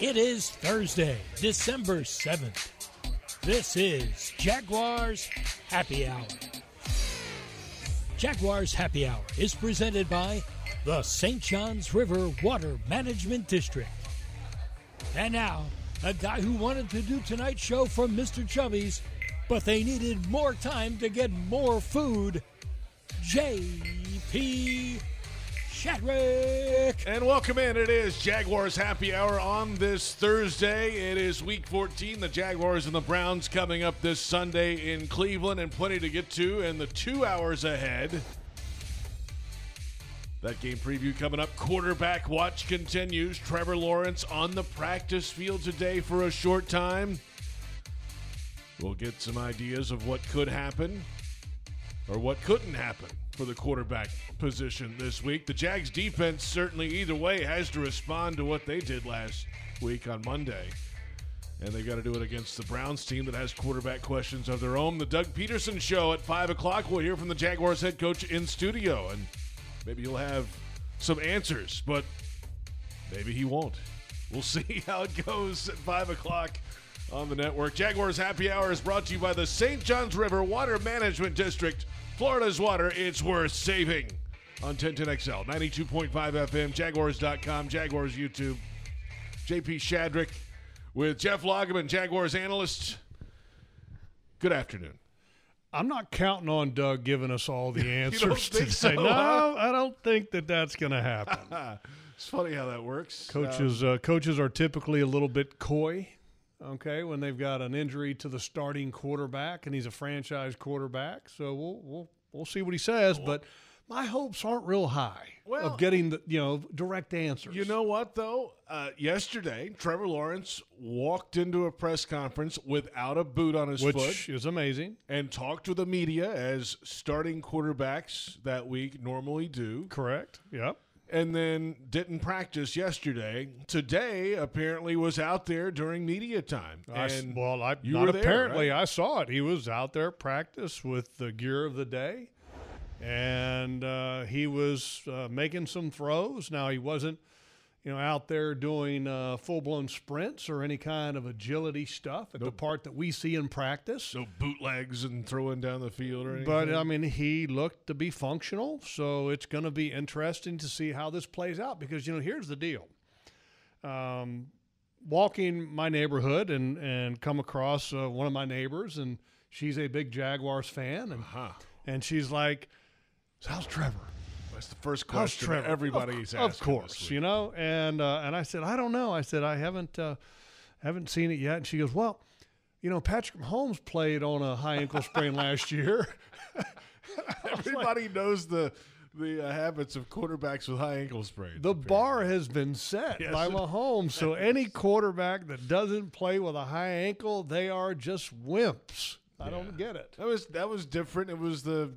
It is Thursday, December 7th. This is Jaguars Happy Hour. Jaguars Happy Hour is presented by the St. Johns River Water Management District. And now, a guy who wanted to do tonight's show from Mr. Chubby's, but they needed more time to get more food, J.P. And welcome in. It is Jaguars Happy Hour on this Thursday. It is week 14. The Jaguars and the Browns coming up this Sunday in Cleveland, and plenty to get to in the two hours ahead. That game preview coming up. Quarterback watch continues. Trevor Lawrence on the practice field today for a short time. We'll get some ideas of what could happen or what couldn't happen for the quarterback position this week. The Jags defense certainly either way has to respond to what they did last week on Monday. And they've got to do it against the Browns team that has quarterback questions of their own. The Doug Pederson show at 5 o'clock. We'll hear from the Jaguars head coach in studio. And maybe he'll have some answers, but maybe he won't. We'll see how it goes at 5 o'clock on the network. Jaguars Happy Hour is brought to you by the St. Johns River Water Management District. Florida's water, it's worth saving. On 1010XL, 92.5 FM, Jaguars.com, Jaguars YouTube. JP Shadrick with Jeff Lageman, Jaguars analyst. Good afternoon. I'm not counting on Doug giving us all the answers today. so, no, huh? I don't think that that's going to happen. It's funny how that works. coaches, uh, coaches are typically a little bit coy. Okay, when they've got an injury to the starting quarterback and he's a franchise quarterback, so we'll we'll we'll see what he says. But my hopes aren't real high Well- of getting the you know direct answers. You know what, though? Uh, yesterday, Trevor Lawrence walked into a press conference without a boot on his which foot. Which is amazing. and talked to the media as starting quarterbacks that week normally do, Correct. Yep. And then didn't practice yesterday. Today, apparently, was out there during media time. I And well, I you not were there, apparently. I saw it. He was out there at practice with the gear of the day, and uh, he was uh, making some throws. Now he wasn't, you know, out there doing uh, full blown sprints or any kind of agility stuff at the part that we see in practice. no bootlegs and throwing down the field or anything. But I mean, he looked to be functional, so it's going to be interesting to see how this plays out. Because you know, here's the deal: um, walking my neighborhood and and come across uh, one of my neighbors, and she's a big Jaguars fan, and huh. and she's like, "So "How's Trevor?" That's the first question Trevor? everybody's of, asking. of course, you know. And uh, and I said, I don't know. I said I haven't uh, haven't seen it yet. And she goes, Well, you know, Patrick Mahomes played on a high ankle sprain last year. everybody knows the the uh, habits of quarterbacks with high ankle sprains. The bar has been set Yes, by Mahomes. So any quarterback that doesn't play with a high ankle, they are just wimps. I don't get it. that was that was different. It was the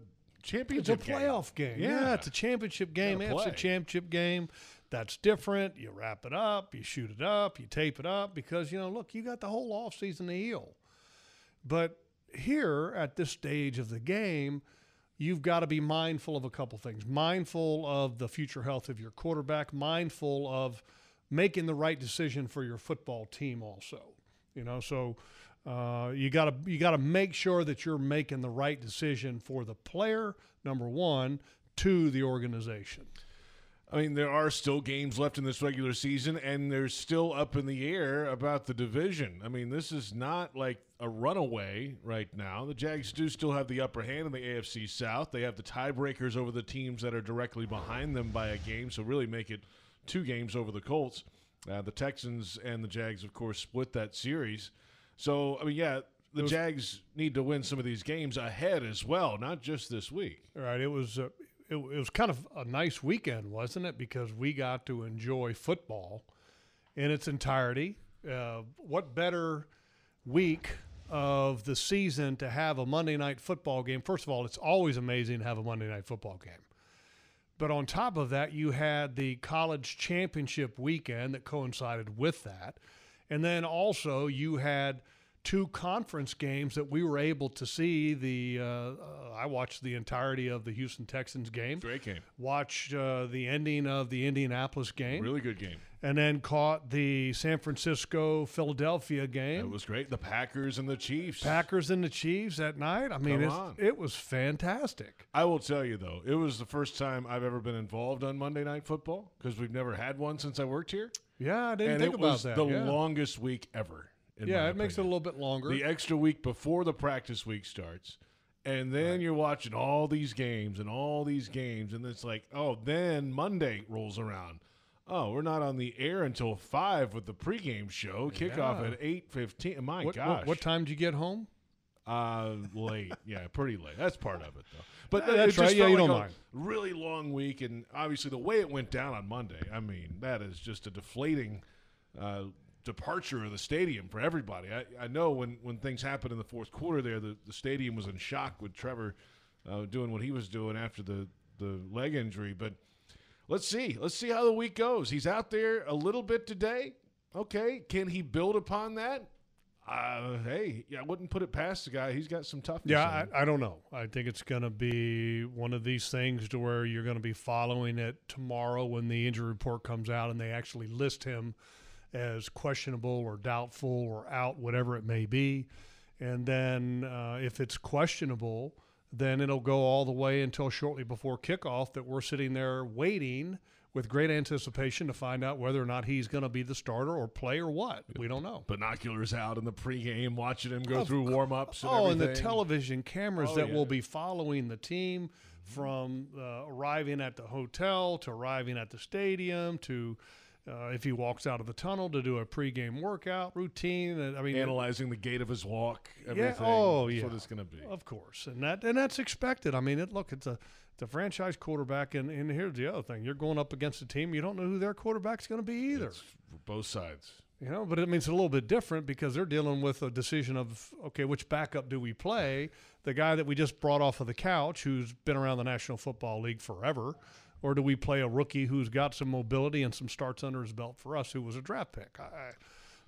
It's championship. a playoff game. Yeah. Yeah, it's a championship game. It's a championship game. That's different. You wrap it up, you shoot it up, you tape it up because, you know, look, you got the whole offseason to heal. But here at this stage of the game, you've got to be mindful of a couple things. Mindful of the future health of your quarterback, mindful of making the right decision for your football team also. You know, so uh, you got to you got to make sure that you're making the right decision for the player, number 1, to the organization. I mean, there are still games left in this regular season, and there's still up in the air about the division. I mean, this is not like a runaway right now. The Jags do still have the upper hand in the AFC South. They have the tiebreakers over the teams that are directly behind them by a game, so really make it two games over the Colts. Uh, the Texans and the Jags, of course, split that series. So, I mean, yeah, the Jags need to win some of these games ahead as well, not just this week. All right, it was uh, it, it was kind of a nice weekend, wasn't it? Because we got to enjoy football in its entirety. Uh, what better week of the season to have a Monday night football game? First of all, it's always amazing to have a Monday night football game. But on top of that, you had the college championship weekend that coincided with that. And then also you had two conference games that we were able to see. The uh, uh, I watched the entirety of the Houston Texans game. Great game. Watched uh, the ending of the Indianapolis game, Really good game. and then caught the San Francisco Philadelphia game. It was great. The Packers and the Chiefs. Packers and the Chiefs at night. I mean, it was fantastic. I will tell you though, it was the first time I've ever been involved on Monday Night Football because we've never had one since I worked here, Yeah, I didn't and think it about was that. the yeah, longest week ever. Yeah it makes it a little bit longer. the extra week before the practice week starts. And then you're watching all these games and all these games, and it's like, oh, then Monday rolls around. Oh, we're not on the air until five with the pregame show. Kickoff Yeah. at eight fifteen. My what, gosh, what, what time did you get home? Uh, late. yeah, pretty late. That's part of it, though. But that's just right. Yeah, you like don't a mind. Really long week, and obviously the way it went down on Monday. I mean, that is just a deflating uh, departure of the stadium for everybody. I, I know when when things happened in the fourth quarter, there the, the stadium was in shock with Trevor uh, doing what he was doing after the the leg injury. But let's see, let's see how the week goes. He's out there a little bit today. Okay, can he build upon that? Uh, hey, yeah, I wouldn't put it past the guy. He's got some toughness. Yeah, I. I don't know. I think it's going to be one of these things to where you're going to be following it tomorrow when the injury report comes out and they actually list him as questionable or doubtful or out, whatever it may be. And then uh, if it's questionable, then it'll go all the way until shortly before kickoff that we're sitting there waiting with great anticipation to find out whether or not he's going to be the starter or play or what. We don't know. binoculars out in the pregame, watching him go Of through warm ups. And oh, and the television cameras Oh, that yeah. will be following the team from uh, arriving at the hotel to arriving at the stadium to uh, if he walks out of the tunnel to do a pregame workout routine. I mean, analyzing the gait of his walk. Everything. oh, That's what it's going to be. of course, and that and that's expected. I mean, it look, it's a it's a franchise quarterback, and, and here's the other thing: you're going up against a team you don't know who their quarterback's going to be either. It's both sides. You know, but it means a little bit different because they're dealing with a decision of okay, which backup do we play? The guy that we just brought off of the couch, who's been around the National Football League forever, or do we play a rookie who's got some mobility and some starts under his belt for us, who was a draft pick? I, I-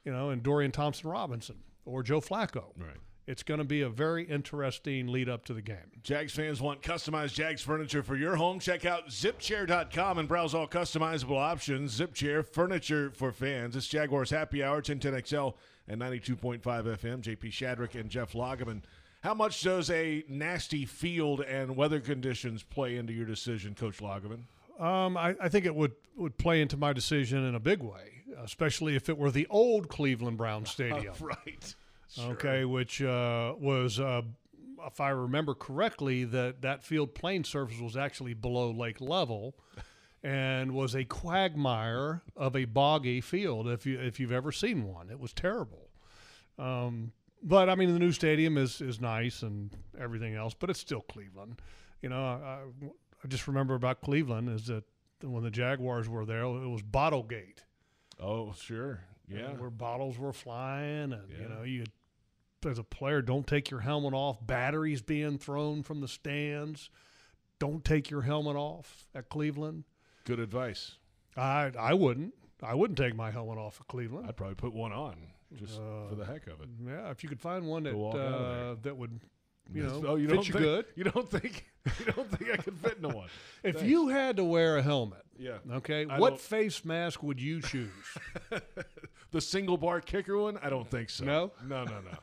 you know, and Dorian Thompson Robinson or Joe Flacco. Right. It's going to be a very interesting lead up to the game. Jags fans want customized Jags furniture for your home? Check out zipchair.com and browse all customizable options. Zipchair furniture for fans. It's Jaguars Happy Hour, 1010XL and 92.5 FM. JP Shadrick and Jeff Lageman. How much does a nasty field and weather conditions play into your decision, Coach Lageman? Um, I, I think it would, would play into my decision in a big way, especially if it were the old Cleveland Brown Stadium. right. okay, which uh, was, uh, if I remember correctly, that that field playing surface was actually below lake level, and was a quagmire of a boggy field. If you if you've ever seen one, it was terrible. Um, but I mean, the new stadium is is nice and everything else, but it's still Cleveland. You know, I, I just remember about Cleveland is that when the Jaguars were there, it was Bottlegate Oh, sure. Yeah. where bottles were flying, and Yeah. you know, you as a player, don't take your helmet off. Batteries being thrown from the stands. Don't take your helmet off at Cleveland. Good advice. I I wouldn't. I wouldn't take my helmet off at Cleveland. I'd probably put one on just for Uh, the heck of it. yeah, if you could find one that walk out of there. uh, that would, you know, oh, you fit don't you think, good. You don't think you don't think I could fit into one? If Thanks. you had to wear a helmet, Yeah. okay, I what don't- face mask would you choose? The single bar kicker one? I don't think so. No? No, no, no.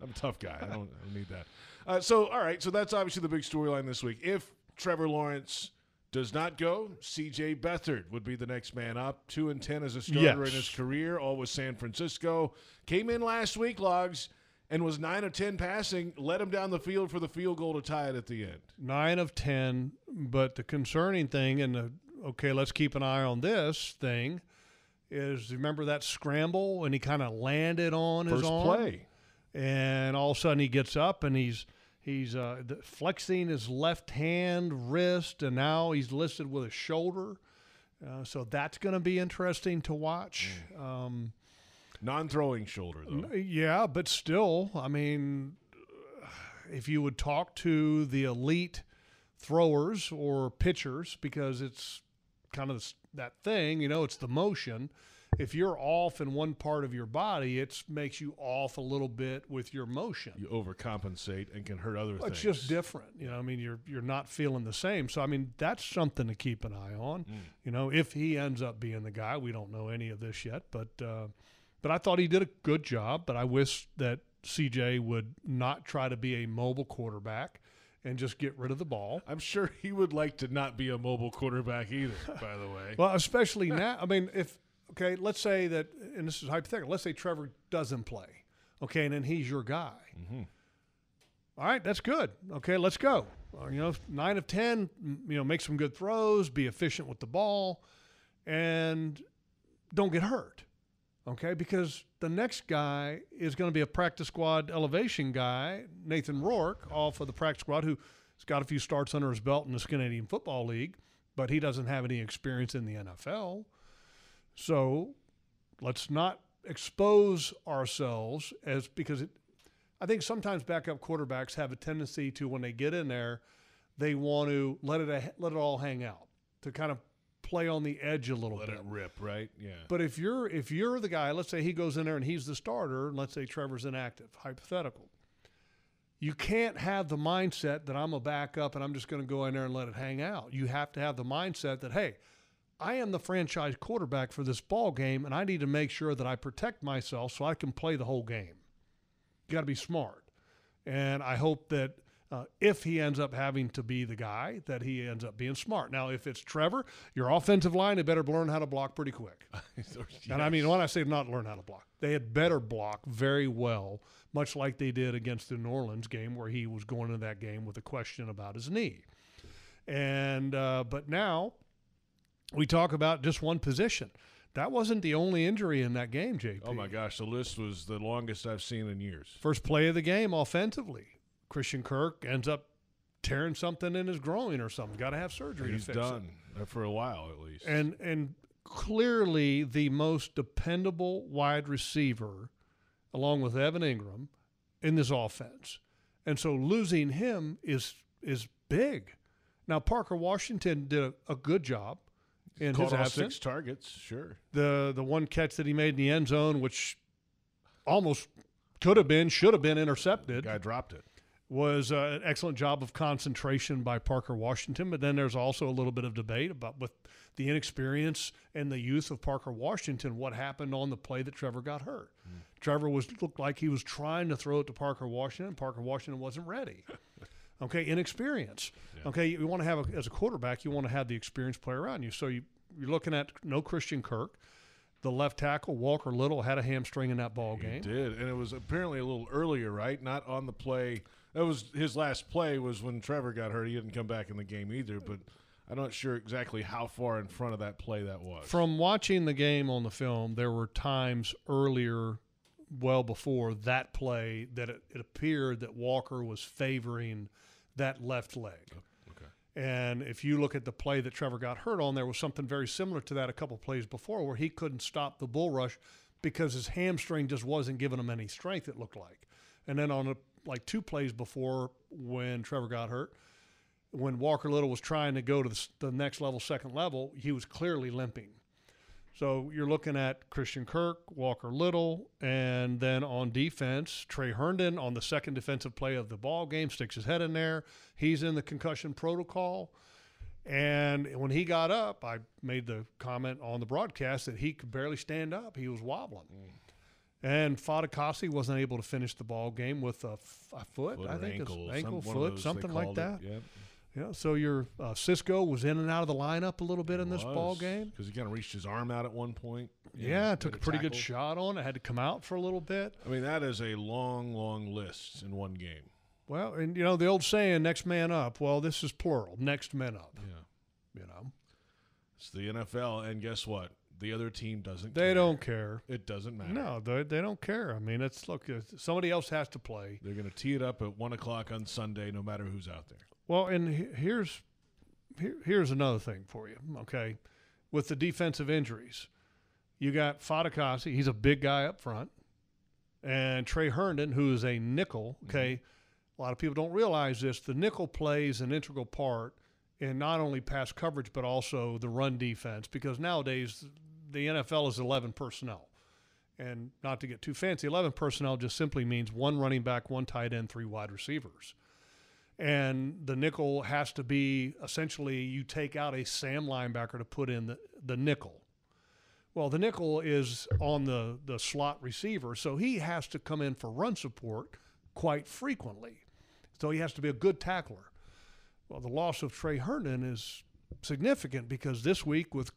I'm a tough guy. I don't, I don't need that. Uh, so, all right. So that's obviously the big storyline this week. If Trevor Lawrence does not go, C.J. Beathard would be the next man up. Two and ten as a starter Yes. in his career, all with San Francisco. Came in last week, logs, and was nine of ten passing. Led him down the field for the field goal to tie it at the end. nine of ten. But the concerning thing, and the okay, let's keep an eye on this thing, is remember that scramble and he kind of landed on his First play. and all of a sudden he gets up and he's he's uh, flexing his left hand, wrist, and now he's listed with a shoulder. Uh, so that's going to be interesting to watch. Um, Non-throwing shoulder though. yeah, but still, I mean, if you would talk to the elite throwers or pitchers, because it's kind of that thing, you know, it's the motion. If you're off in one part of your body, it makes you off a little bit with your motion. You overcompensate and can hurt other Well, things. It's just different, you know. I mean, you're you're not feeling the same. So I mean, that's something to keep an eye on. You know, if he ends up being the guy, we don't know any of this yet, but uh, but I thought he did a good job. But I wish that CJ would not try to be a mobile quarterback and just get rid of the ball. I'm sure he would like to not be a mobile quarterback either. by the way, Well, especially now. I mean, if okay, let's say that, and this is hypothetical. Let's say Trevor doesn't play, okay, and then he's your guy. All right, that's good. Okay, let's go. Uh, you know, nine of ten. You know, make some good throws, be efficient with the ball, and don't get hurt. Okay, because the next guy is going to be a practice squad elevation guy, Nathan Rourke, off of the practice squad, who's got a few starts under his belt in the Canadian Football League, but he doesn't have any experience in the NFL. So let's not expose ourselves as because it, I think sometimes backup quarterbacks have a tendency to when they get in there, they want to let it let it all hang out to kind of play on the edge a little let bit. Let it rip, right? Yeah. But if you're if you're the guy, let's say he goes in there and he's the starter, and let's say Trevor's inactive, hypothetical. You can't have the mindset that I'm a backup and I'm just going to go in there and let it hang out. You have to have the mindset that hey, I am the franchise quarterback for this ball game, and I need to make sure that I protect myself so I can play the whole game. You got to be smart, and I hope that uh, if he ends up having to be the guy, that he ends up being smart. Now, if it's Trevor, your offensive line, had better learn how to block pretty quick. And I mean, when I say not learn how to block, they had better block very well, much like they did against the New Orleans game, where he was going into that game with a question about his knee. And uh, but now we talk about just one position. That wasn't the only injury in that game, JP. Oh my gosh, the list was the longest I've seen in years. First play of the game offensively, Christian Kirk ends up tearing something in his groin or something. Got to have surgery He's fix it. done uh, for a while at least. and and clearly the most dependable wide receiver, along with Evan Engram, in this offense. And so losing him is is big. Now Parker Washington did a, a good job in Caught his absence. six targets, sure. The the one catch that he made in the end zone, which almost could have been, should have been intercepted Guy dropped it. was uh, an excellent job of concentration by Parker Washington. But then there's also a little bit of debate about with the inexperience and the youth of Parker Washington, what happened on the play that Trevor got hurt. Trevor was looked like he was trying to throw it to Parker Washington. Parker Washington wasn't ready. Okay, inexperience. Okay, you want to have a, as a quarterback, you want to have the experienced player around you. So you you're looking at no Christian Kirk. The left tackle Walker Little had a hamstring in that ball He game. did, and it was apparently a little earlier, right? Not on the play. That was his last play was when Trevor got hurt. He didn't come back in the game either, but I'm not sure exactly how far in front of that play that was. From watching the game on the film, there were times earlier, well before that play, that it, it appeared that Walker was favoring that left leg. Oh, okay. And if you look at the play that Trevor got hurt on, there was something very similar to that a couple plays before where he couldn't stop the bull rush because his hamstring just wasn't giving him any strength, it looked like. And then on a, like two plays before when Trevor got hurt, when Walker Little was trying to go to the, the next level, second level, he was clearly limping. So you're looking at Christian Kirk, Walker Little, and then on defense, Tre Herndon on the second defensive play of the ball game sticks his head in there. He's in the concussion protocol. And when he got up, I made the comment on the broadcast that he could barely stand up. He was wobbling. And Fatukasi wasn't able to finish the ball game with a, f- a foot, Foot I think, ankle, ankle, some- foot, something like it, that. Yeah. So your uh, Cisco was in and out of the lineup a little bit in this ball game. because he kind of reached his arm out at one point. Yeah, made took a pretty good shot on it. Had to come out for a little bit. I mean, that is a long, long list in one game. Well, and you know the old saying, "Next man up." Well, this is plural. Next men up. Yeah, You know, it's the NFL, and guess what? The other team doesn't. they care. don't care. It doesn't matter. No, they, they don't care. I mean, it's look, somebody else has to play. They're going to tee it up at one o'clock on Sunday, no matter who's out there. Well, and here's here, here's another thing for you. Okay, with the defensive injuries, you got Fatukasi. He's a big guy up front, and Tre Herndon, who is a nickel. Mm-hmm. Okay, a lot of people don't realize this. The nickel plays an integral part in not only pass coverage but also the run defense because nowadays the NFL is 11 personnel. And not to get too fancy, 11 personnel just simply means one running back, one tight end, three wide receivers. And the nickel has to be essentially you take out a Sam linebacker to put in the, the nickel. Well, the nickel is on the, the slot receiver, so he has to come in for run support quite frequently. So he has to be a good tackler. Well, the loss of Tre Herndon is significant because this week, with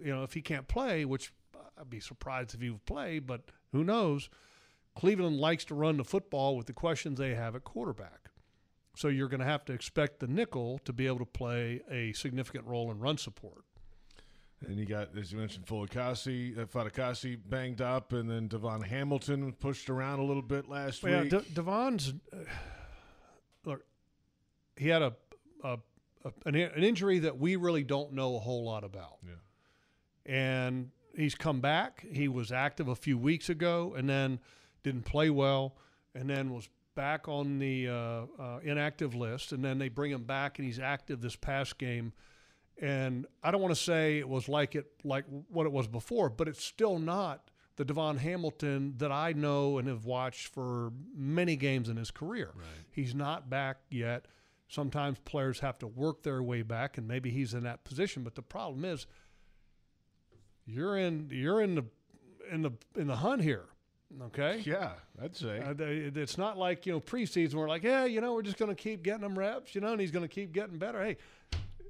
you know, if he can't play, which I'd be surprised if he would play, but who knows? Cleveland likes to run the football with the questions they have at quarterback. So you're going to have to expect the nickel to be able to play a significant role in run support. And you got, as you mentioned, Fatukasi, uh, Fatukasi banged up, and then DaVon Hamilton pushed around a little bit last Well, week. yeah, De- DaVon's uh, look. He had a, a, a an, an injury that we really don't know a whole lot about. Yeah. and he's come back. He was active a few weeks ago, and then didn't play well, and then was back on the uh, uh, inactive list, and then they bring him back, and he's active this past game. And I don't want to say it was like it like what it was before, but it's still not the DaVon Hamilton that I know and have watched for many games in his career. He's not back yet. Sometimes players have to work their way back, and maybe he's in that position. But the problem is, you're in you're in the in the in the hunt here. Okay. Yeah, I'd say. Uh, it's not like you know preseason. We're like, yeah, you know, we're just going to keep getting him reps, you know, and he's going to keep getting better. Hey,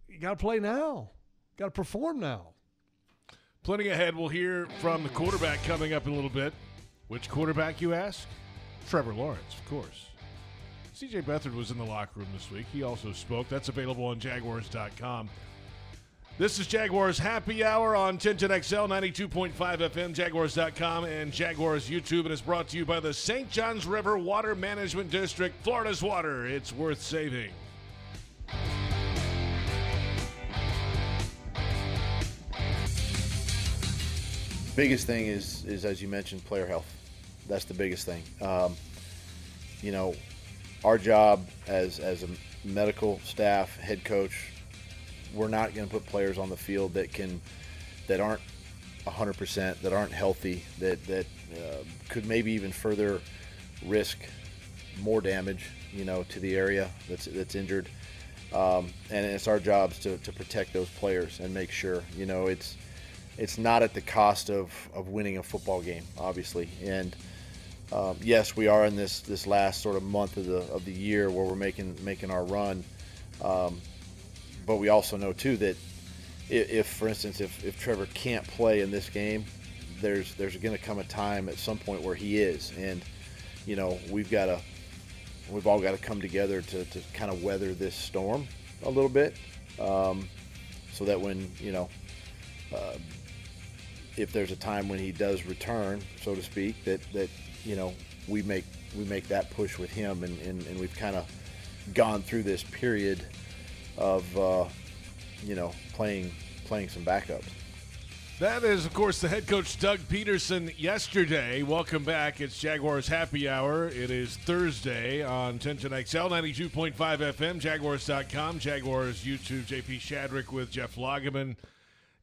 you got to play now. Got to perform now. Plenty ahead. We'll hear from the quarterback coming up in a little bit. Which quarterback, you ask? Trevor Lawrence, of course. CJ Beathard was in the locker room this week. He also spoke. That's available on Jaguars.com. This is Jaguars Happy Hour on 1010XL 92.5 FM, Jaguars.com, and Jaguars YouTube. And it's brought to you by the St. Johns River Water Management District, Florida's water. It's worth saving. biggest thing is is as you mentioned player health that's the biggest thing um, you know our job as as a medical staff head coach we're not going to put players on the field that can that aren't 100% that aren't healthy that that uh, could maybe even further risk more damage you know to the area that's that's injured um, and it's our jobs to, to protect those players and make sure you know it's it's not at the cost of, of winning a football game, obviously. And um, yes, we are in this this last sort of month of the of the year where we're making making our run. Um, but we also know too that if, if, for instance, if, if Trevor can't play in this game, there's there's going to come a time at some point where he is, and you know we've got to we've all got to come together to, to kind of weather this storm a little bit, um, so that when you know uh, if there's a time when he does return, so to speak, that that you know we make we make that push with him, and and, and we've kind of gone through this period of uh, you know playing playing some backups. That is, of course, the head coach Doug Pederson yesterday. Welcome back. It's Jaguars Happy Hour. It is Thursday on 1010XL 92.5 FM, Jaguars.com, Jaguars YouTube, JP Shadrick with Jeff Lageman.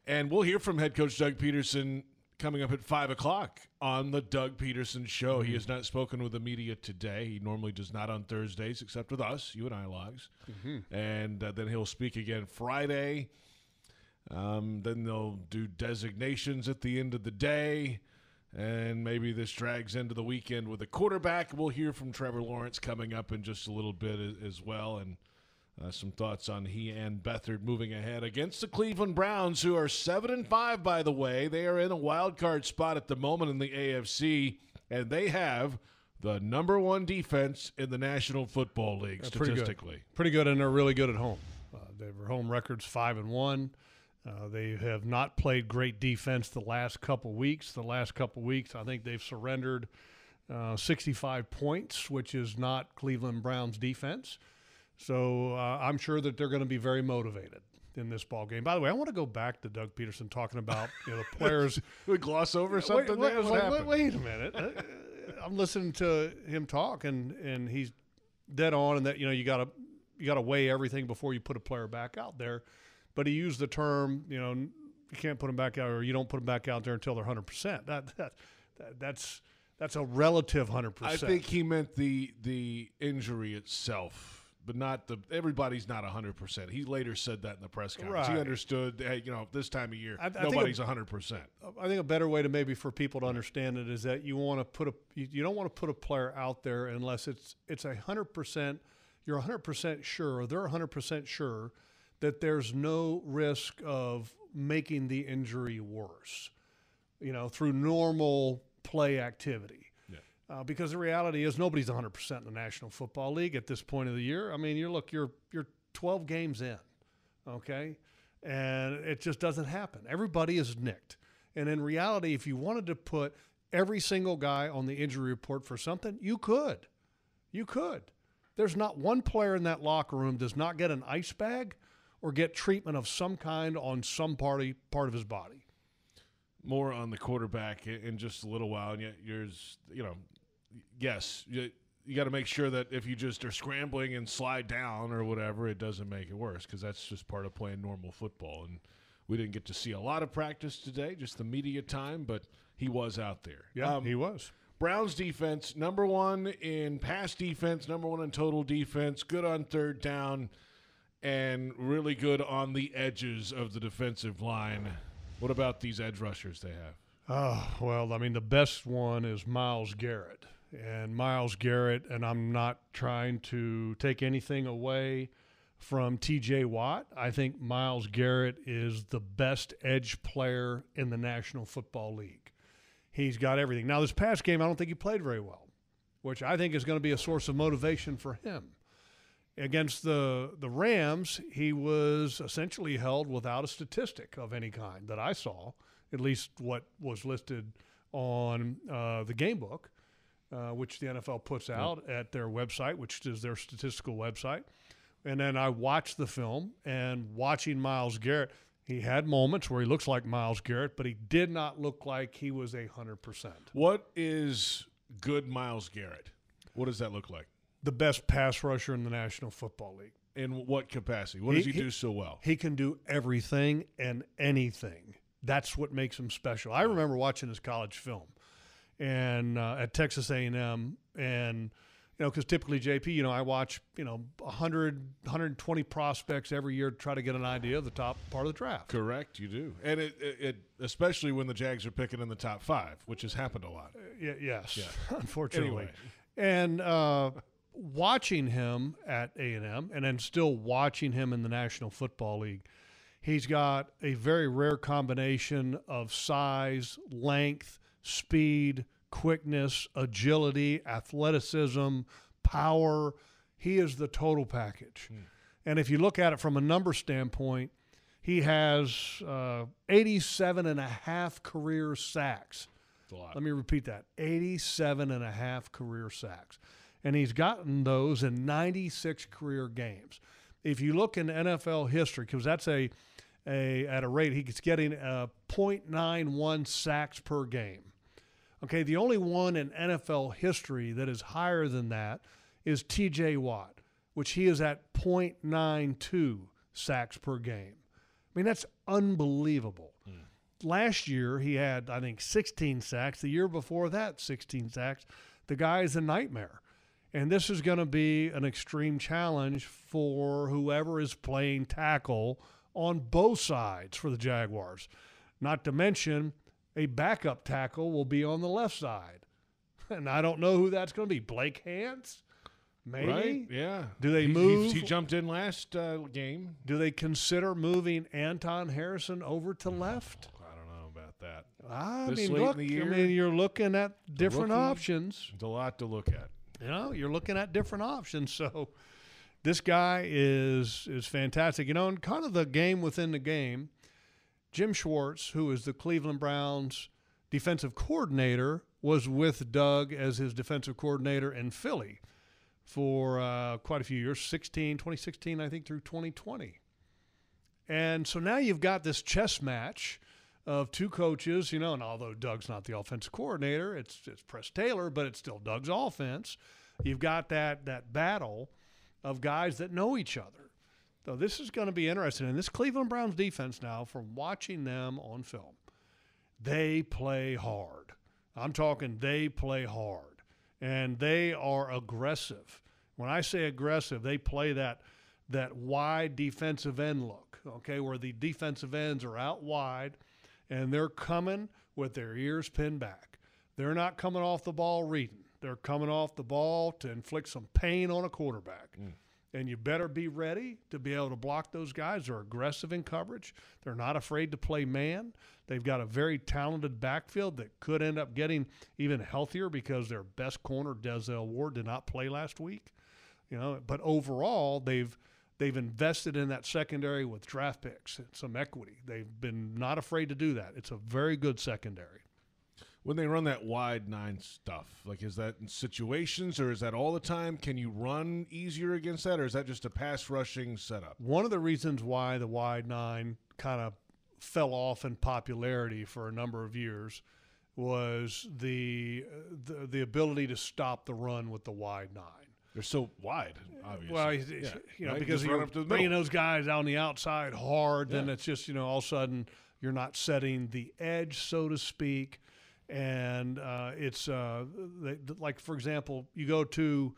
And we'll hear from head coach Doug Pederson coming up at 5 o'clock on the Doug Pederson Show. He has not spoken with the media today. He normally does not on Thursdays, except with us, you and I, Logs. And uh, then he'll speak again Friday. Um, then they'll do designations at the end of the day. And maybe this drags into the weekend with a quarterback. We'll hear from Trevor Lawrence coming up in just a little bit as well. And uh, some thoughts on he and Beathard moving ahead against the Cleveland Browns, who are seven and five, by the way. They are in a wild card spot at the moment in the AFC, and they have the number one defense in the National Football League They're pretty good. statistically. Pretty good, and they're really good at home. Uh, their home records five and one. Uh, they have not played great defense the last couple weeks. The last couple weeks, I think they've surrendered uh, 65 points, which is not Cleveland Browns defense. So uh, I'm sure that they're going to be very motivated in this ball game. By the way, I want to go back to Doug Pederson talking about you know the players. We gloss over something. wait? Wait, wait, wait a minute. Uh, I'm listening to him talk, and and he's dead on, and that you know you got to you got to weigh everything before you put a player back out there. But he used the term, you know, you can't put them back out, or you don't put them back out there until they're 100. percent That that that that's that's a relative 100. percent I think he meant the the injury itself, but not the. Everybody's not hundred percent. He later said that in the press conference. He understood. Hey, you know, this time of year, I- I nobody's a- hundred percent. I think a better way to maybe for people to understand it is that you want to put a you, don't want to put a player out there unless it's it's a hundred percent you're hundred percent sure or they're hundred percent sure that there's no risk of making the injury worse, you know, through normal play activity. Uh, because the reality is nobody's 100% in the National Football League at this point of the year. I mean, you look, you're you're 12 games in, okay, and it just doesn't happen. Everybody is nicked, and in reality, if you wanted to put every single guy on the injury report for something, you could, you could. There's not one player in that locker room does not get an ice bag or get treatment of some kind on some party part of his body. More on the quarterback in, in just a little while, and yet yours, you know, yes, you, you got to make sure that if you just are scrambling and slide down or whatever, it doesn't make it worse because that's just part of playing normal football. And we didn't get to see a lot of practice today, just the media time, but he was out there. Um, he was. Browns defense, number one in pass defense, number one in total defense, good on third down, and really good on the edges of the defensive line. What about these edge rushers they have? Oh, well, I mean, the best one is Myles Garrett. And Myles Garrett, and I'm not trying to take anything away from TJ Watt. I think Myles Garrett is the best edge player in the National Football League. He's got everything. Now, this past game, I don't think he played very well, which I think is going to be a source of motivation for him. Against the, the Rams, he was essentially held without a statistic of any kind that I saw, at least what was listed on uh, the game book, uh, which the NFL puts out at their website, which is their statistical website. And then I watched the film and watching Myles Garrett, he had moments where he looks like Myles Garrett, but he did not look like he was a hundred percent. What is good Myles Garrett? What does that look like? The best pass rusher in the National Football League. In what capacity? What does He- he, he- do so well? He can do everything and anything. That's what makes him special. I remember watching his college film, and uh, at Texas A&M, and you know, because typically JP, you know, I watch you know 100, 120 prospects every year to try to get an idea of the top part of the draft. Correct, you do, and it, it, it especially when the Jags are picking in the top five, which has happened a lot. Y- yes, Yeah. unfortunately. Anyway. And uh, watching him at A and M, and then still watching him in the National Football League, he's got a very rare combination of size, length, speed, quickness, agility, athleticism, power. He is the total package. And if you look at it from a number standpoint, he has uh, 87 and a half career sacks. A. Let me repeat that 87 and a half career sacks. And he's gotten those in 96 career games. If you look in NFL history, because that's a, a at a rate, he's getting uh, 0.91 sacks per game. Okay, the only one in NFL history that is higher than that is TJ Watt, which he is at 0.92 sacks per game. I mean, that's unbelievable. Hmm. Last year, he had, I think, 16 sacks. The year before that, 16 sacks. The guy is a nightmare. And this is going to be an extreme challenge for whoever is playing tackle on both sides for the Jaguars. Not to mention, a backup tackle will be on the left side. And I don't know who that's going to be. Blake Hance? Maybe. Right? Yeah. Do they He- he- move? He, jumped in last uh, game. Do they consider moving Anton Harrison over to left? I don't know about that. I This mean, look, I mean, you're looking at different rookie? options. It's a lot to look at. You know, you're looking at different options. So this guy is is fantastic. You know, and kind of the game within the game. Jim Schwartz, who is the Cleveland Browns defensive coordinator, was with Doug as his defensive coordinator in Philly for uh, quite a few years 16, 2016, I think, through 2020. And so now you've got this chess match of two coaches, you know, and although Doug's not the offensive coordinator, it's it's Press Taylor, but it's still Doug's offense. You've got that that battle of guys that know each other. Though this is going to be interesting. And this Cleveland Browns defense now, from watching them on film, they play hard. I'm talking they play hard, and they are aggressive. When I say aggressive, they play that that wide defensive end look, okay, where the defensive ends are out wide and they're coming with their ears pinned back. They're not coming off the ball reading. They're coming off the ball to inflict some pain on a quarterback. Mm. And you better be ready to be able to block those guys. They're aggressive in coverage. They're not afraid to play man. They've got a very talented backfield that could end up getting even healthier because their best corner, Denzel Ward, did not play last week. You know, but overall, they've they've invested in that secondary with draft picks and some equity. They've been not afraid to do that. It's a very good secondary. When they run that wide nine stuff, like is that in situations or is that all the time? Can you run easier against that or is that just a pass rushing setup? One of the reasons why the wide nine kind of fell off in popularity for a number of years was the, the the ability to stop the run with the wide nine. They're so wide, obviously. Well, yeah, you know, right? because you're bringing those guys on the outside hard, yeah. then it's just you know all of a sudden you're not setting the edge, so to speak, and uh, it's uh, they, like for example, you go to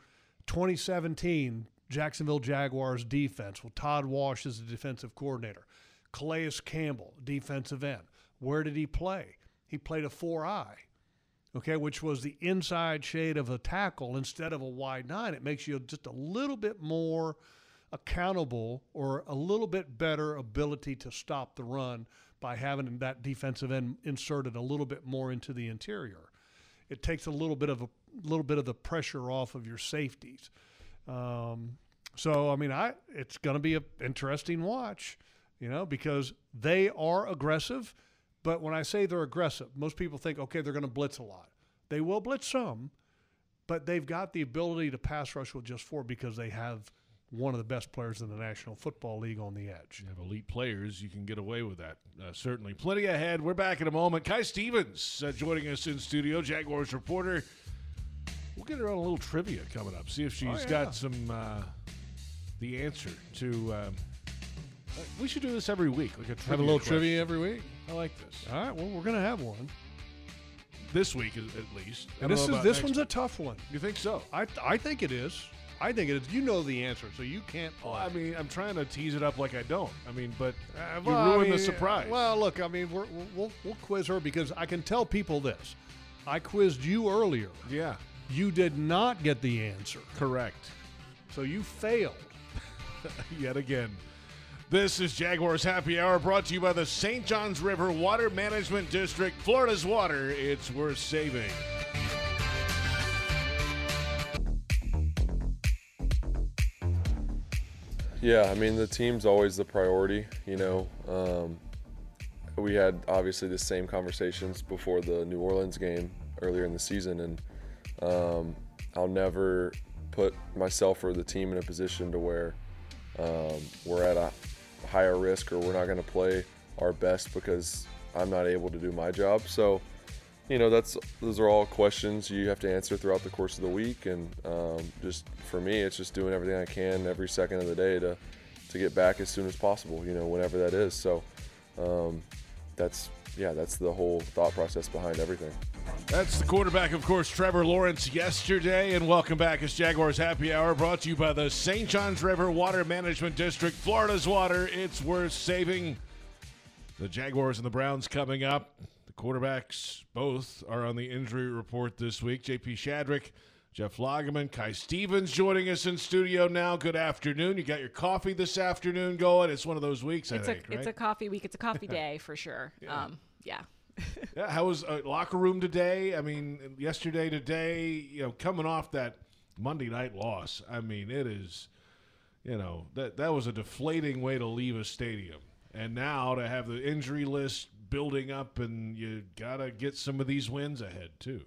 2017 Jacksonville Jaguars defense. Well, Todd Wash is the defensive coordinator. Calais Campbell, defensive end. Where did he play? He played a four eye okay, which was the inside shade of a tackle instead of a wide nine. It makes you just a little bit more accountable or a little bit better ability to stop the run by having that defensive end inserted a little bit more into the interior. It takes a little bit of a little bit of the pressure off of your safeties. Um, so I mean, I it's going to be an interesting watch, you know, because they are aggressive but when I say they're aggressive, most people think, okay, they're going to blitz a lot. They will blitz some, but they've got the ability to pass rush with just four because they have one of the best players in the National Football League on the edge. You have elite players, you can get away with that. Uh, certainly. Plenty ahead. We're back in a moment. Kai Stevens uh, joining us in studio, Jaguars reporter. We'll get her on a little trivia coming up. See if she's oh, yeah. got some uh, the answer to. Um, uh, we should do this every week, like a have a little question. trivia every week. I like this. All right. Well, we're gonna have one this week at least. And this is this one's week. a tough one. You think so? I I think it is. I think it is. You know the answer, so you can't. Well, I mean, I'm trying to tease it up like I don't. I mean, but uh, well, you ruin I mean, the surprise. Well, look, I mean, we will we'll, we'll quiz her because I can tell people this. I quizzed you earlier. Yeah. You did not get the answer. Correct. So you failed. Yet again. This is Jaguars Happy Hour brought to you by the St. Johns River Water Management District. Florida's water, it's worth saving. Yeah, I mean, the team's always the priority, you know. Um, we had obviously the same conversations before the New Orleans game earlier in the season, and um, I'll never put myself or the team in a position to where um, we're at a higher risk or we're not going to play our best because I'm not able to do my job. So, you know, that's those are all questions you have to answer throughout the course of the week. And um, just for me, it's just doing everything I can every second of the day to to get back as soon as possible. You know, whenever that is. So, um, that's yeah, that's the whole thought process behind everything. That's the quarterback, of course, Trevor Lawrence yesterday. And welcome back. It's Jaguars Happy Hour brought to you by the St. Johns River Water Management District. Florida's water, it's worth saving. The Jaguars and the Browns coming up. Quarterbacks both are on the injury report this week. JP Shadrick, Jeff Lageman, Kai Stevens joining us in studio now. Good afternoon. You got your coffee this afternoon going. It's one of those weeks, it's I think, a, right? It's a coffee week. It's a coffee day for sure. yeah. Um, yeah. yeah, how was uh, locker room today? I mean, yesterday, today, you know, coming off that Monday night loss. I mean, it is, you know, that that was a deflating way to leave a stadium. And now to have the injury list building up, and you gotta get some of these wins ahead too.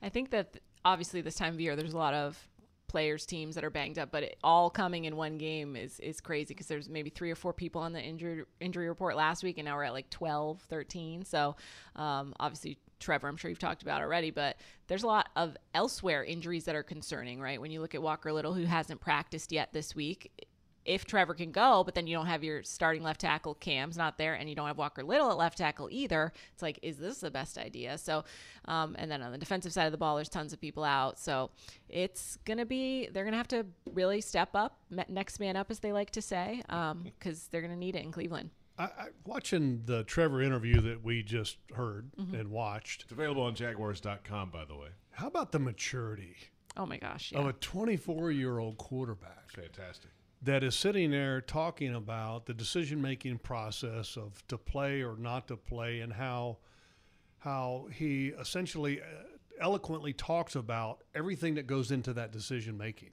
I think that obviously this time of year, there's a lot of players teams that are banged up but it, all coming in one game is is crazy because there's maybe three or four people on the injury injury report last week and now we're at like 12 13 so um, obviously Trevor, I'm sure you've talked about already, but there's a lot of elsewhere injuries that are concerning, right? When you look at Walker Little, who hasn't practiced yet this week, if Trevor can go, but then you don't have your starting left tackle Cam's not there, and you don't have Walker Little at left tackle either. It's like, is this the best idea? So, um, and then on the defensive side of the ball, there's tons of people out. So it's gonna be they're gonna have to really step up, next man up, as they like to say, um, mm-hmm. because they're gonna need it in Cleveland. I, I, watching the Trevor interview that we just heard mm-hmm. and watched, It's available on Jaguars.com, by the way. how about the maturity Oh my gosh, of a 24 year old quarterback Fantastic. That is sitting there talking about the decision making process of to play or not to play and how how he essentially uh, eloquently talks about everything that goes into that decision making.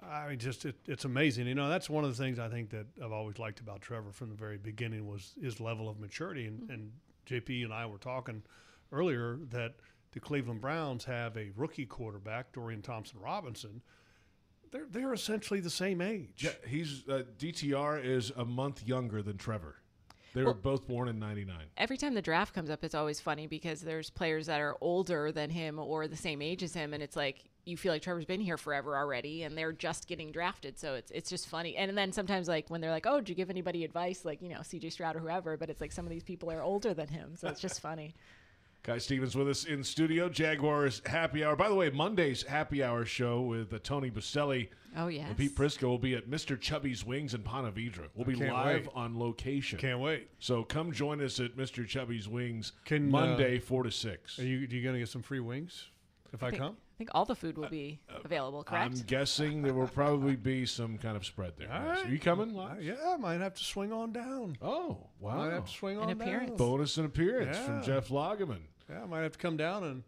I mean, just it, it's amazing. You know, that's one of the things I think that I've always liked about Trevor from the very beginning was his level of maturity. And, and JP and I were talking earlier that the Cleveland Browns have a rookie quarterback, Dorian Thompson Robinson. They're they're essentially the same age. Yeah, he's uh, DTR is a month younger than Trevor. They were both born in '99. every time the draft comes up, it's always funny because there's players that are older than him or the same age as him, and it's like you feel like Trevor's been here forever already, and they're just getting drafted. So it's it's just funny. And then sometimes like when they're like, "Oh, did you give anybody advice?" Like you know, C.J. Stroud or whoever, but it's like some of these people are older than him, so it's just funny. Kai Stevens with us in studio. Jaguars happy hour. By the way, Monday's happy hour show with uh, Tony Boselli Oh yes. and Pete Prisco will be at Mr. Chubby's Wings in Ponte Vedra. We'll be live wait. on location. Can't wait. So come join us at Mr. Chubby's Wings Can, uh, Monday, four to six. Are you, you going to get some free wings if I, I think, come? I think all the food will be available. Correct. I'm guessing there will probably be some kind of spread there. All Yes. right. Are you coming? Uh, live? yeah, I might have to swing on down. Oh, wow. Might have to swing An on appearance. down. Bonus and appearance from Jeff Lageman. Yeah, I might have to come down and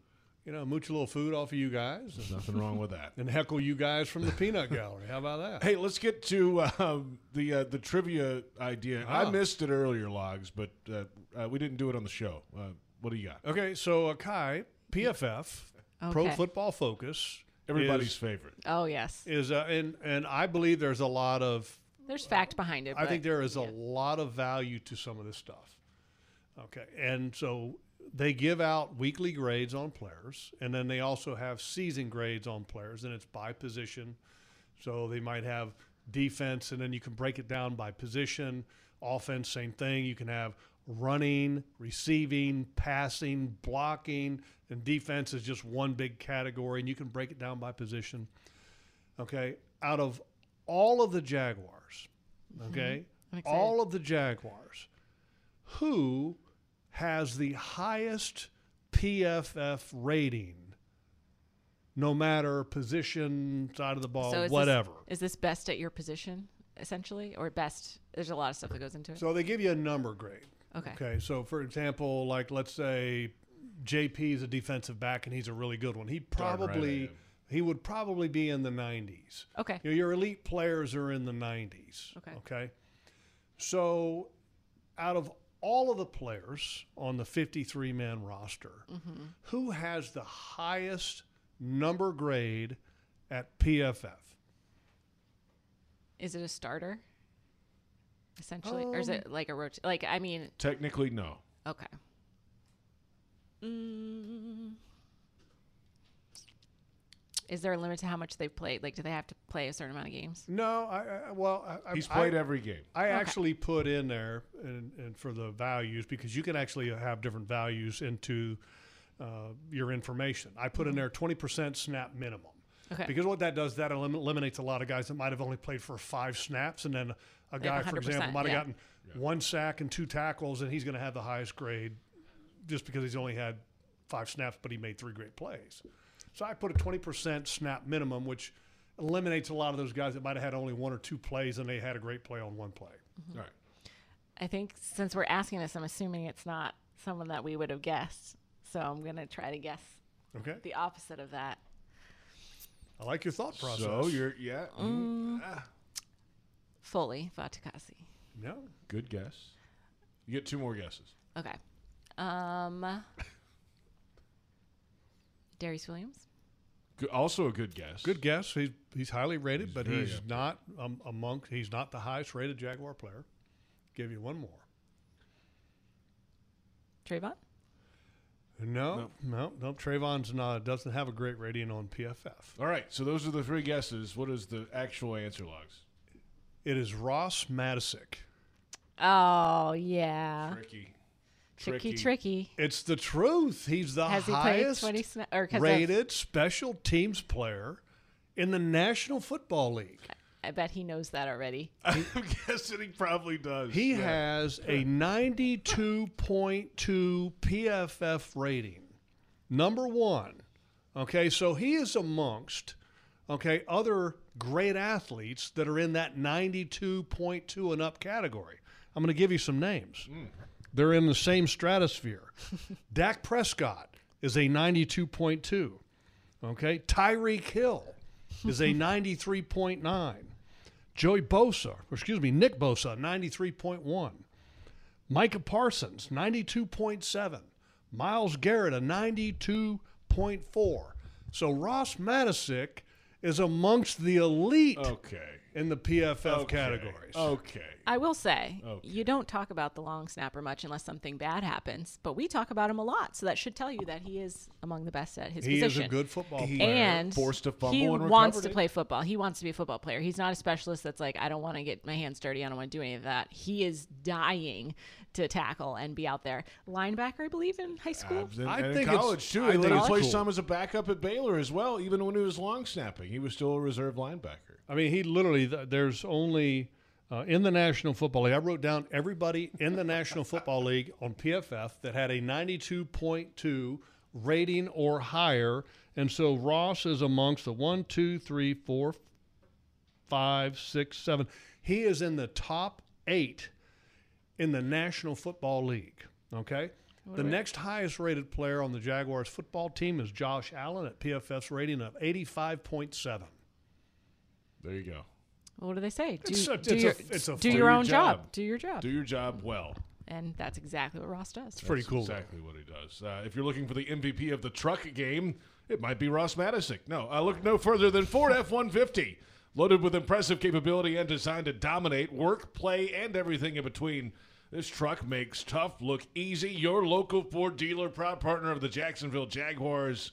you know mooch a little food off of you guys There's Nothing wrong with that. and heckle you guys from the peanut gallery. How about that? Hey, let's get to um, the uh, the trivia idea. I Oh. missed it earlier, Logs, but uh, uh, we didn't do it on the show. Uh, what do you got? Okay, so uh, Kai PFF Pro Football Focus Everybody's is, favorite. oh yes. is uh, and and I believe there's a lot of There's fact behind it. I but- think there is a lot of value to some of this stuff. Okay, and so they give out weekly grades on players, and then they also have season grades on players, and it's by position. So they might have defense, and then you can break it down by position. Offense, same thing. You can have running, receiving, passing, blocking, and defense is just one big category, and you can break it down by position. Okay, out of all of the Jaguars, mm-hmm. okay, I'm excited. all of the Jaguars, who has the highest PFF rating, no matter position, side of the ball, So is this- whatever. is this best at your position essentially, or best? There's a lot of stuff that goes into it. So they give you a number grade. Okay. Okay. So for example, like let's say JP is a defensive back and he's a really good one. He Darn right probably he would probably be in the 90s. Okay. You know, your elite players are in the 90s. Okay. Okay. So, out of all of the players on the 53 man roster, Mm-hmm. who has the highest number grade at PFF? Is it a starter? Essentially, or Um, is it like a rot? Like I mean, Technically, no. okay. Mm. Is there a limit to how much they've played? Like, do they have to play a certain amount of games? No, I, I well, I, He's I, played I, every game. I actually put in there and, and for the values because you can actually have different values into uh, your information. I put in there 20% snap minimum. Okay. Because what that does, that elim- eliminates a lot of guys that might have only played for five snaps, and then a guy, for example, might have yeah. gotten one sack and two tackles, and he's going to have the highest grade just because he's only had five snaps, but he made three great plays. So I put a 20% snap minimum, which eliminates a lot of those guys that might have had only one or two plays, and they had a great play on one play. Mm-hmm. All right. I think since we're asking this, I'm assuming it's not someone that we would have guessed. So I'm gonna try to guess Okay, the opposite of that. I like your thought process. So you're yeah. mm, ah, Fully Fatukasi. no, good guess. You get two more guesses. Okay. Um. Darious Williams. Good, also a good guess. good guess. He's he's highly rated, He's but he's not um, among. He's not the highest rated Jaguar player. Give you one more. Travon. No, no, no. Travon's not doesn't have a great rating on PFF. All right. So those are the three guesses. What is the actual answer, Logs? It is Ross Matiscik. Oh yeah, Tricky. Tricky, tricky. It's the truth. He's the Has highest 20 sna- or 'cause of- rated special teams player in the National Football League. I bet he knows that already. I'm guessing he probably does. He Yeah. has a 92.2 PFF rating. Number one. Okay, so he is amongst okay other great athletes that are in that 92.2 and up category. I'm going to give you some names. Mm. They're in the same stratosphere. Dak Prescott is a 92.2. Okay, Tyreek Hill is a 93.9. Joey Bosa, excuse me, Nick Bosa, 93.1. Micah Parsons, 92.7. Myles Garrett, a 92.4. So Ross Matiscik is amongst the elite Okay. In the PFF Okay. categories. Okay. I will say, Okay. you don't talk about the long snapper much unless something bad happens, but we talk about him a lot, so that should tell you that he is among the best at his he position. is a good football player. and Forced to fumble and reports. he and wants to it. play football. He wants to be a football player. He's not a specialist that's like, I don't want to get my hands dirty. I don't want to do any of that. He is dying to tackle and be out there. Linebacker, I believe, in high school. Abs- and, I and in think it's- college too. I They let think him it's play cool. some as a backup at Baylor as well. Even when he was long snapping, he was still a reserve linebacker. I mean, he literally, there's only uh, in the National Football League, I wrote down everybody in the National Football League on PFF that had a 92.2 rating or higher. And so Ross is amongst the one, two, three, four, five, six, seven. He is in the top eight in the National Football League. Okay. The next highest rated player on the Jaguars football team is Josh Allen at PFF's rating of 85.7. There you go. What do they say? Do, It's a- do it's a- your, it's a do your own job. job. Do your job. Do your job well. and that's exactly what Ross does. It's Pretty That's cool. Exactly what he does. Uh, if you're looking for the MVP of the truck game, it might be Ross Matiscik. No, uh, look no further than Ford F-150. Loaded with impressive capability and designed to dominate work, play, and everything in between. This truck makes tough look easy. Your local Ford dealer, proud partner of the Jacksonville Jaguars.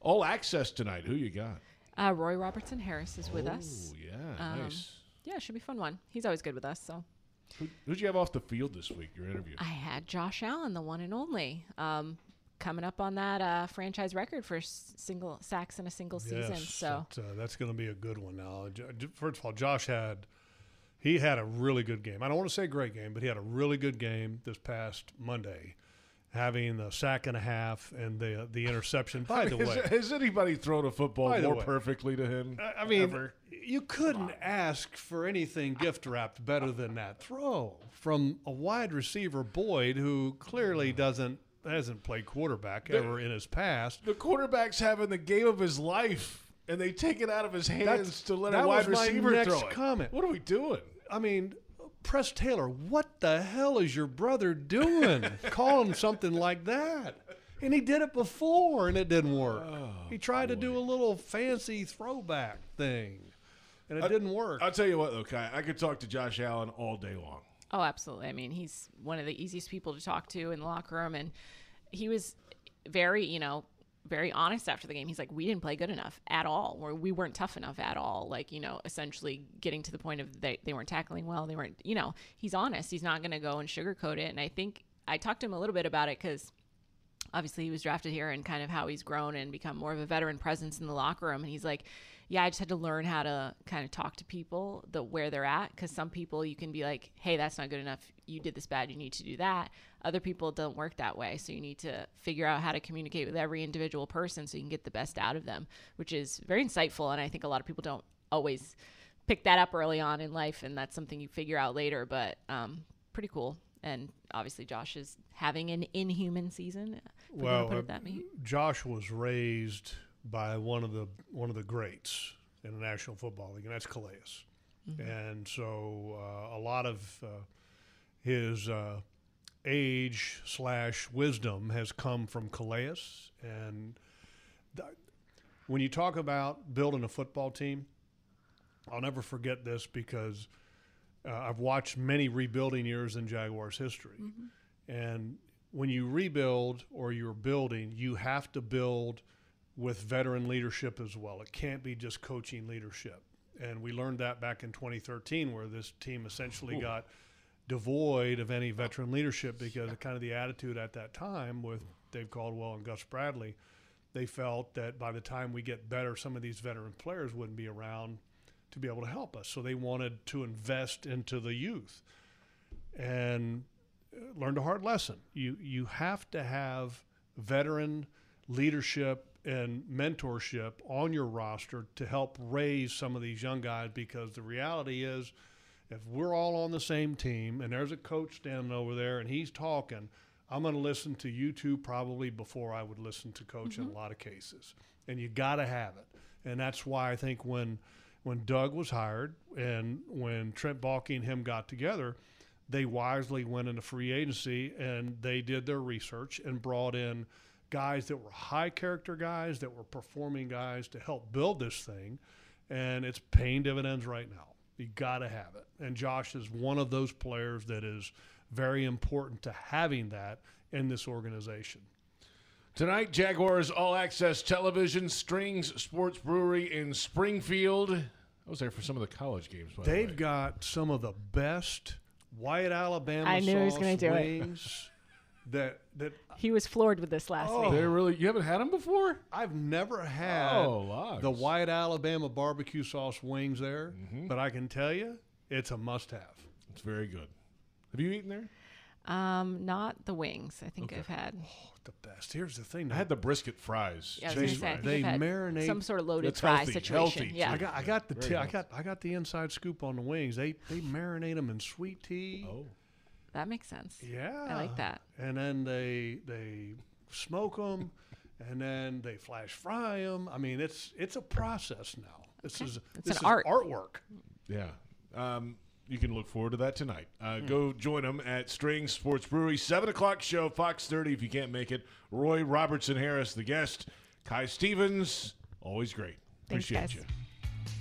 All access tonight. Who you got? Uh, Roy Robertson Harris is with us. Oh, yeah, Um, nice. Yeah, it should be a fun one. He's always good with us. So Who, who'd you have off the field this week? Your interview. I had Josh Allen, the one and only, um, coming up on that uh, franchise record for s- single sacks in a single season. Yes, So that, uh, that's going to be a good one. Now, first of all, Josh had he had a really good game. I don't want to say great game, but he had a really good game this past Monday, having the sack and a half and the the interception. By the has, way, has anybody thrown a football more way. perfectly to him? I- I mean, ever? you couldn't ask for anything gift wrapped better than that throw from a wide receiver Boyd, who clearly doesn't hasn't played quarterback ever in his past. the quarterback's having the game of his life, and they take it out of his hands That's- to let a wide was my receiver next throw it. comment. What are we doing? I mean, Press Taylor, what the hell is your brother doing? Call him something like that. And he did it before and it didn't work. Oh, he tried to do a little fancy throwback thing and it didn't work. I'll tell you what, though, Kai, I could talk to Josh Allen all day long. Oh, absolutely. I mean, he's one of the easiest people to talk to in the locker room, and he was very, you know, very honest after the game. He's like, "We didn't play good enough at all, or we weren't tough enough at all." Like, you know, essentially getting to the point of they they weren't tackling well. They weren't, you know, he's honest. He's not going to go and sugarcoat it. And I think I talked to him a little bit about it because obviously he was drafted here and kind of how he's grown and become more of a veteran presence in the locker room and he's like yeah i just had to learn how to kind of talk to people the where they're at because some people you can be like hey that's not good enough. You did this bad. You need to do that. Other people don't work that way so you need to figure out how to communicate with every individual person so you can get the best out of them which is very insightful and i think a lot of people don't always pick that up early on in life and that's something you figure out later but um, pretty cool. And obviously josh is having an inhuman season if we wanna well, uh. Josh was raised by one of the one of the greats in the National Football League, and that's Calais. And so uh, a lot of uh, his uh, age slash wisdom has come from Calais. And th- when you talk about building a football team, I'll never forget this because uh, I've watched many rebuilding years in Jaguars history. And when you rebuild or you're building, you have to build with veteran leadership as well. It can't be just coaching leadership. And we learned that back in 2013, where this team essentially got devoid of any veteran leadership because of kind of the attitude at that time with Dave Caldwell and Gus Bradley. They felt that by the time we get better, some of these veteran players wouldn't be around to be able to help us. So they wanted to invest into the youth and uh, learned a hard lesson. You you have to have veteran leadership and mentorship on your roster to help raise some of these young guys because the reality is if we're all on the same team and there's a coach standing over there and he's talking, I'm going to listen to you two probably before I would listen to coach in a mm-hmm. lot of cases. And you got to have it. And that's why I think when when Doug was hired and when Trent Baalke and him got together, they wisely went into free agency and they did their research and brought in guys that were high character guys that were performing guys to help build this thing and it's paying dividends right now you got to have it and josh is one of those players that is very important to having that in this organization Tonight, Jaguars All Access Television, Strings Sports Brewery in Springfield. I was there for some of the college games. By they've way. got some of the best white alabama I knew he was gonna do it. wings that that He was floored with this last Oh. week. They're really. You haven't had them before? I've never had Oh, the white Alabama barbecue sauce wings there, Mm-hmm. but I can tell you it's a must-have. It's very good. Have you eaten there? Um, not the wings. I think I've had. The best. Here's the thing. I had the brisket fries. Yeah, I was They- say, I they marinate- some sort of loaded That's fry healthy, situation. healthy, yeah, I got, I got the, Very t- I healthy. got, I got the inside scoop on the wings. They, they marinate them in sweet tea. Oh, that makes sense. Yeah, I like that. And then they, they smoke them, and then they flash fry them. I mean, it's, it's a process now. This is, It's this an is art. artwork. yeah. Um, you can look forward to that tonight. Uh, Go join them at Strings Sports Brewery, seven o'clock show, Fox thirty. If you can't make it, Roy Robertson Harris, the guest, Kai Stevens, always great. Thanks, Appreciate guys. you.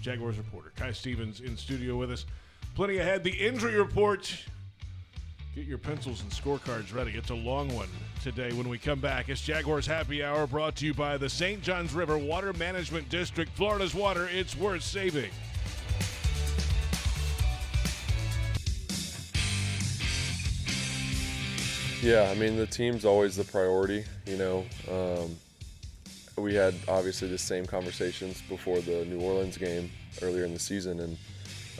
Jaguars reporter Kai Stevens in studio with us. Plenty ahead. The injury report. Get your pencils and scorecards ready. It's a long one today when we come back. It's Jaguars Happy Hour brought to you by the St. Johns River Water Management District. Florida's water, it's worth saving. Yeah, I mean the team's always the priority. You know, um, we had obviously the same conversations before the New Orleans game earlier in the season, and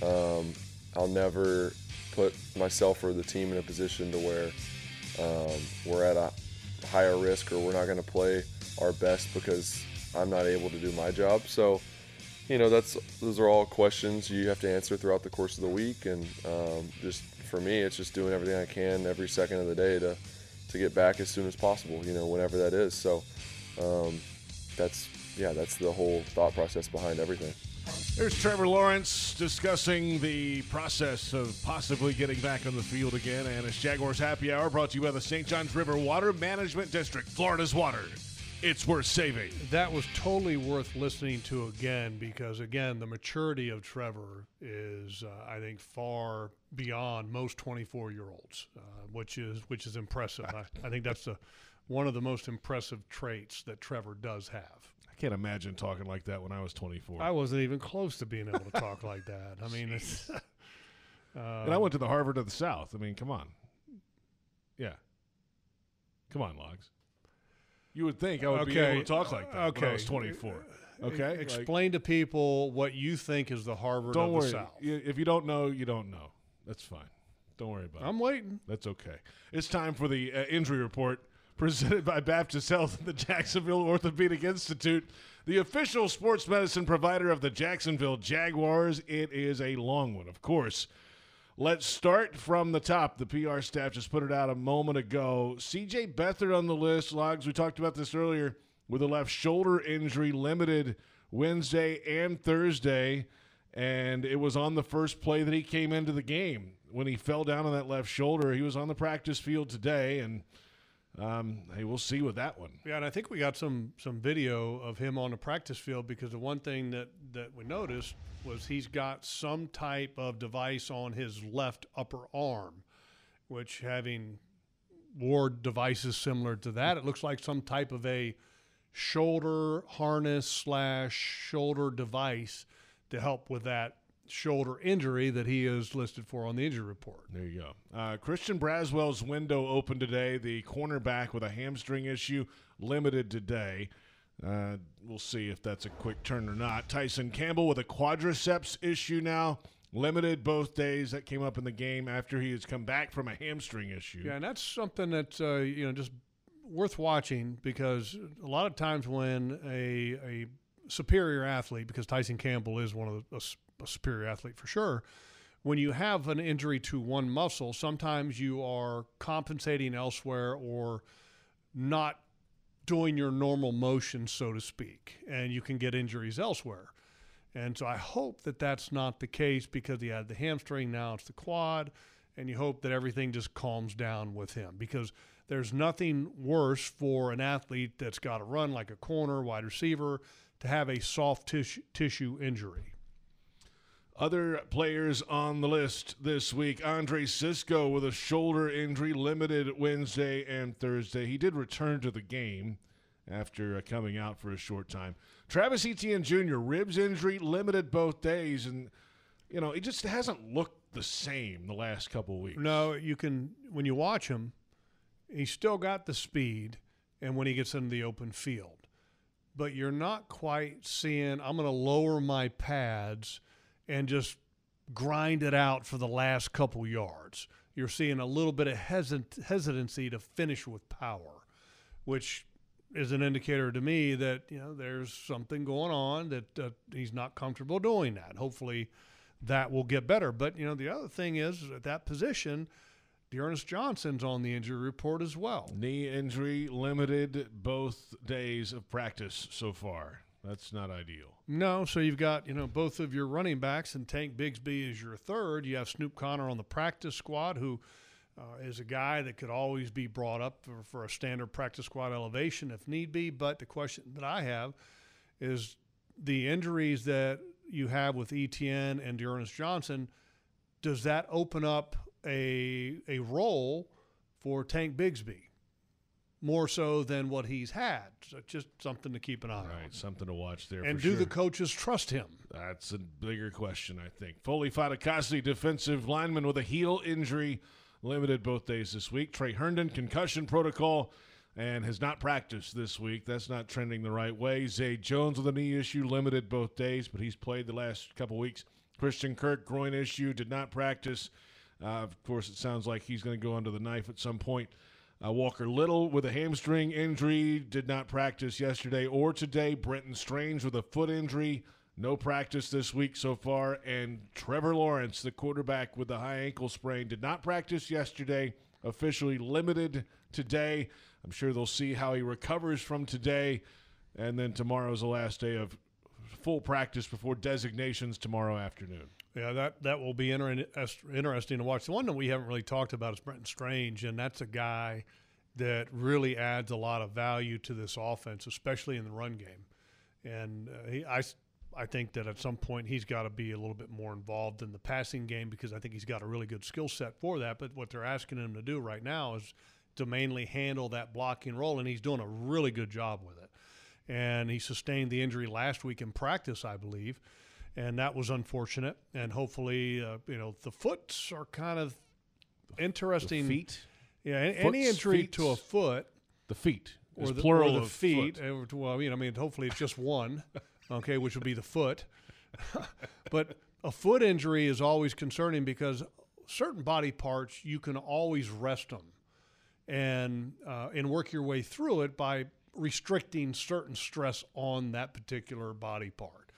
um, I'll never put myself or the team in a position to where um, we're at a higher risk or we're not going to play our best because I'm not able to do my job. So, you know, that's those are all questions you have to answer throughout the course of the week, and um, just for me, it's just doing everything I can every second of the day to to get back as soon as possible. You know, whenever that is. So, um, that's yeah, that's the whole thought process behind everything. There's Trevor Lawrence discussing the process of possibly getting back on the field again. And it's Jaguars Happy Hour brought to you by the St. Johns River Water Management District. Florida's water. It's worth saving. That was totally worth listening to again because, again, the maturity of Trevor is, uh, I think, far beyond most 24 year olds, uh, which is which is impressive. I, I think that's the, one of the most impressive traits that Trevor does have. I can't imagine talking like that when I was 24. I wasn't even close to being able to talk like that. I mean, it's, and I went to the Harvard of the South. I mean, come on. Yeah. Come on, Logs. You would think I would be able to talk like that when I was 24. Okay? Like, explain to people what you think is the Harvard don't of worry. the South. If you don't know, you don't know. That's fine. Don't worry about it. I'm waiting. That's okay. It's time for the uh, injury report presented by Baptist Health and the Jacksonville Orthopedic Institute, the official sports medicine provider of the Jacksonville Jaguars. It is a long one, of course. Let's start from the top. The PR staff just put it out a moment ago. CJ Beathard on the list. Logs, we talked about this earlier with a left shoulder injury, limited Wednesday and Thursday. And it was on the first play that he came into the game. When he fell down on that left shoulder, he was on the practice field today. And um, hey, we'll see with that one. Yeah, and I think we got some some video of him on the practice field because the one thing that that we noticed was he's got some type of device on his left upper arm, which having ward devices similar to that, it looks like some type of a shoulder harness slash shoulder device to help with that shoulder injury that he is listed for on the injury report. There you go. Uh, Christian Braswell's window opened today. The cornerback with a hamstring issue limited today. Uh, we'll see if that's a quick turn or not. Tyson Campbell with a quadriceps issue now. Limited both days. That came up in the game after he has come back from a hamstring issue. Yeah, and that's something that's uh, you know just worth watching because a lot of times when a a superior athlete, because Tyson Campbell is one of the a, superior athlete for sure, when you have an injury to one muscle, sometimes you are compensating elsewhere or not doing your normal motion, so to speak, and you can get injuries elsewhere. And so I hope that that's not the case because he had the hamstring, now it's the quad, and you hope that everything just calms down with him because there's nothing worse for an athlete that's got to run like a corner, wide receiver, to have a soft tissue, tissue injury. Other players on the list this week Andre Cisco with a shoulder injury, limited Wednesday and Thursday. He did return to the game after uh, coming out for a short time. Travis Etienne Jr., ribs injury, limited both days. And, you know, he just hasn't looked the same the last couple weeks. No, you can, when you watch him, he's still got the speed and when he gets into the open field. But you're not quite seeing, I'm going to lower my pads and just grind it out for the last couple yards. You're seeing a little bit of hesit- hesitancy to finish with power, which is an indicator to me that you know there's something going on that uh, he's not comfortable doing that. Hopefully, that will get better. But you know the other thing is at that position, D'Ernest Johnson's on the injury report as well. Knee injury, limited both days of practice so far. That's not ideal. No, so you've got you know both of your running backs and Tank Bigsby is your third. You have Snoop Conner on the practice squad, who uh, is a guy that could always be brought up for, for, a standard practice squad elevation if need be. But the question that I have is the injuries that you have with Etienne and D'Ernest Johnson. Does that open up a a role for Tank Bigsby? More so than what he's had. So just something to keep an eye right, on. Right, something to watch there. And do sure. the coaches trust him? That's a bigger question, I think. Foley Fatukasi, defensive lineman with a heel injury, limited both days this week. Tre Herndon, concussion protocol, and has not practiced this week. That's not trending the right way. Zay Jones with a knee issue, limited both days, but he's played the last couple weeks. Christian Kirk, groin issue, did not practice. Uh, of course, it sounds like he's going to go under the knife at some point. Uh, Walker Little with a hamstring injury did not practice yesterday or today. Brenton Strange with a foot injury, no practice this week so far. And Trevor Lawrence, the quarterback with the high ankle sprain, did not practice yesterday, officially limited today. I'm sure they'll see how he recovers from today. And then tomorrow's the last day of full practice before designations tomorrow afternoon. Yeah, that, that will be inter- interesting to watch. The one that we haven't really talked about is Brenton Strange, and that's a guy that really adds a lot of value to this offense, especially in the run game. And uh, he, I, I think that at some point he's got to be a little bit more involved in the passing game because I think he's got a really good skill set for that. But what they're asking him to do right now is to mainly handle that blocking role, and he's doing a really good job with it. And he sustained the injury last week in practice, I believe and that was unfortunate. And hopefully, uh, you know, the foots are kind of interesting. The feet, yeah. any injury feet. to a foot, the feet, or the, plural or the feet. Foot. Well, you know, I mean, hopefully it's just one, okay, which would be the foot. but a foot injury is always concerning because certain body parts you can always rest them and uh, and work your way through it by restricting certain stress on that particular body part.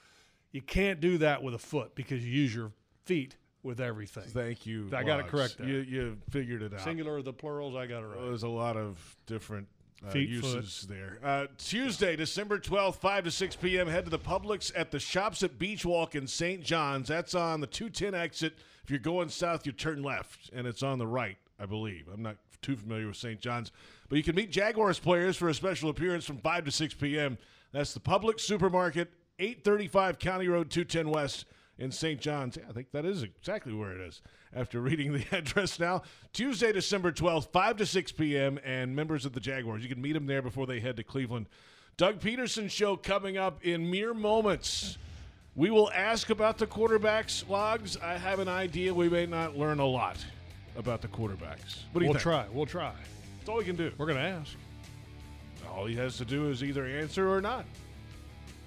You can't do that with a foot because you use your feet with everything. Thank you. I got it correct. There. You, you figured it out. Singular or the plurals. I got it right. There's a lot of different uh, Feet, uses foot. there. Uh, Tuesday, December 12th, 5 to 6 p.m. Head to the Publix at the Shops at Beach Walk in St. John's. That's on the 210 exit. If you're going south, you turn left, and it's on the right, I believe. I'm not too familiar with St. John's. But you can meet Jaguars players for a special appearance from 5 to 6 p.m. That's the Publix Supermarket 835 County Road 210 West in St. John's. Yeah, I think that is exactly where it is after reading the address now. Tuesday, December 12th, 5 to 6 p.m., and members of the Jaguars. You can meet them there before they head to Cleveland. Doug Pederson show coming up in mere moments. We will ask about the quarterbacks logs. I have an idea we may not learn a lot about the quarterbacks. What do you We'll think? try. We'll try. That's all we can do. We're going to ask. All he has to do is either answer or not.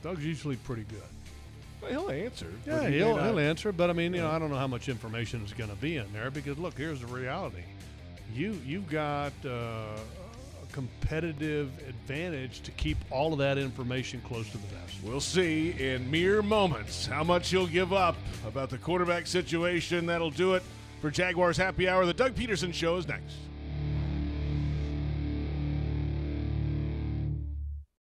Doug's usually pretty good. Well, he'll answer. Yeah, he he'll, he'll answer, but I mean, you know, I don't know how much information is going to be in there because look, here's the reality: you you've got uh, a competitive advantage to keep all of that information close to the vest. We'll see in mere moments how much he'll give up about the quarterback situation. That'll do it for Jaguars Happy Hour. The Doug Pederson Show is next.